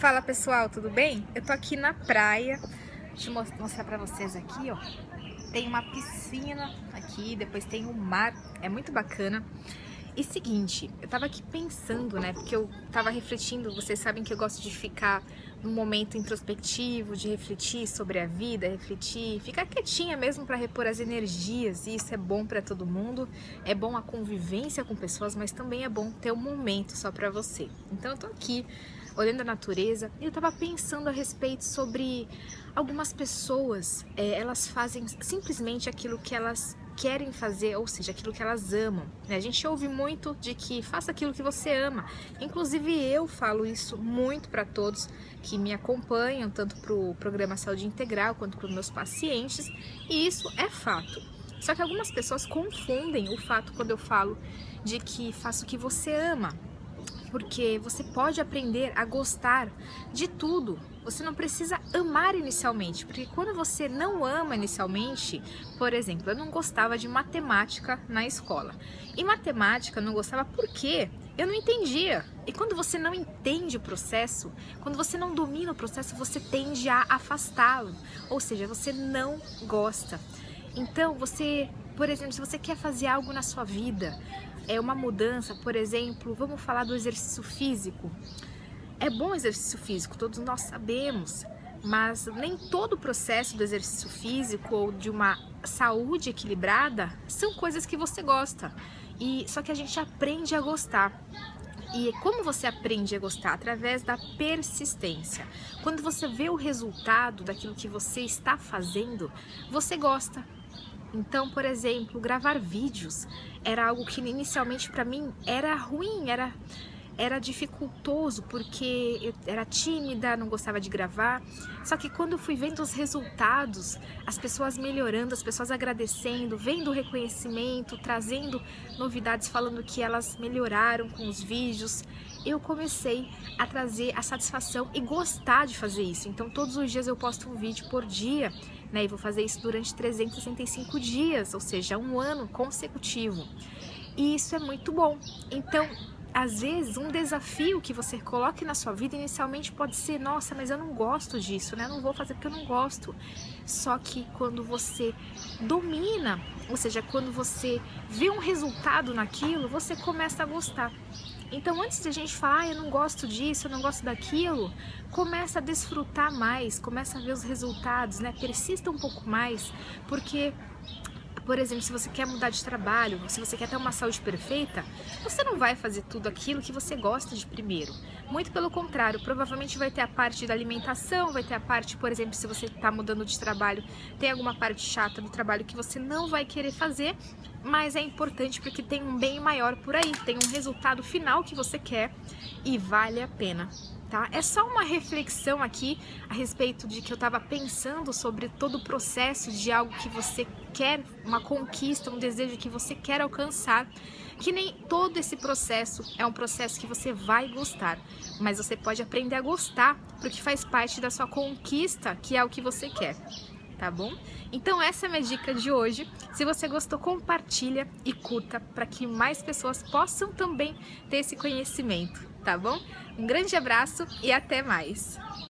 Fala pessoal, tudo bem? Eu tô aqui na praia, deixa eu mostrar pra vocês aqui, ó. Tem uma piscina aqui, depois tem o um mar, é muito bacana. E seguinte, eu tava aqui pensando, né, porque eu tava refletindo, vocês sabem que eu gosto de ficar num momento introspectivo, de refletir sobre a vida, refletir, ficar quietinha mesmo para repor as energias, e isso é bom para todo mundo. É bom a convivência com pessoas, mas também é bom ter um momento só para você. Então eu tô aqui olhando a natureza, e eu estava pensando a respeito sobre algumas pessoas, é, elas fazem simplesmente aquilo que elas querem fazer, ou seja, aquilo que elas amam. Né? A gente ouve muito de que faça aquilo que você ama. Inclusive eu falo isso muito para todos que me acompanham, tanto para o programa Saúde Integral quanto para os meus pacientes, e isso é fato. Só que algumas pessoas confundem o fato quando eu falo de que faça o que você ama porque você pode aprender a gostar de tudo. Você não precisa amar inicialmente, porque quando você não ama inicialmente, por exemplo, eu não gostava de matemática na escola. E matemática eu não gostava porque eu não entendia. E quando você não entende o processo, quando você não domina o processo, você tende a afastá-lo. Ou seja, você não gosta. Então, você, por exemplo, se você quer fazer algo na sua vida, é uma mudança, por exemplo, vamos falar do exercício físico. É bom exercício físico, todos nós sabemos, mas nem todo o processo do exercício físico ou de uma saúde equilibrada são coisas que você gosta. E só que a gente aprende a gostar. E como você aprende a gostar? Através da persistência. Quando você vê o resultado daquilo que você está fazendo, você gosta. Então, por exemplo, gravar vídeos era algo que inicialmente para mim era ruim, era era dificultoso porque eu era tímida, não gostava de gravar. Só que quando fui vendo os resultados, as pessoas melhorando, as pessoas agradecendo, vendo o reconhecimento, trazendo novidades falando que elas melhoraram com os vídeos, eu comecei a trazer a satisfação e gostar de fazer isso. Então todos os dias eu posto um vídeo por dia né? E vou fazer isso durante 365 dias, ou seja, um ano consecutivo. E isso é muito bom. Então, às vezes, um desafio que você coloque na sua vida inicialmente pode ser: nossa, mas eu não gosto disso, né? Eu não vou fazer porque eu não gosto. Só que quando você domina, ou seja, quando você vê um resultado naquilo, você começa a gostar. Então, antes de a gente falar, ah, eu não gosto disso, eu não gosto daquilo, começa a desfrutar mais, começa a ver os resultados, né? Persista um pouco mais, porque por exemplo, se você quer mudar de trabalho, se você quer ter uma saúde perfeita, você não vai fazer tudo aquilo que você gosta de primeiro. Muito pelo contrário, provavelmente vai ter a parte da alimentação, vai ter a parte, por exemplo, se você está mudando de trabalho, tem alguma parte chata do trabalho que você não vai querer fazer, mas é importante porque tem um bem maior por aí, tem um resultado final que você quer e vale a pena tá? É só uma reflexão aqui a respeito de que eu estava pensando sobre todo o processo de algo que você quer, uma conquista, um desejo que você quer alcançar, que nem todo esse processo é um processo que você vai gostar, mas você pode aprender a gostar porque faz parte da sua conquista, que é o que você quer. Tá bom? Então essa é a minha dica de hoje. Se você gostou, compartilha e curta para que mais pessoas possam também ter esse conhecimento tá bom? Um grande abraço e até mais!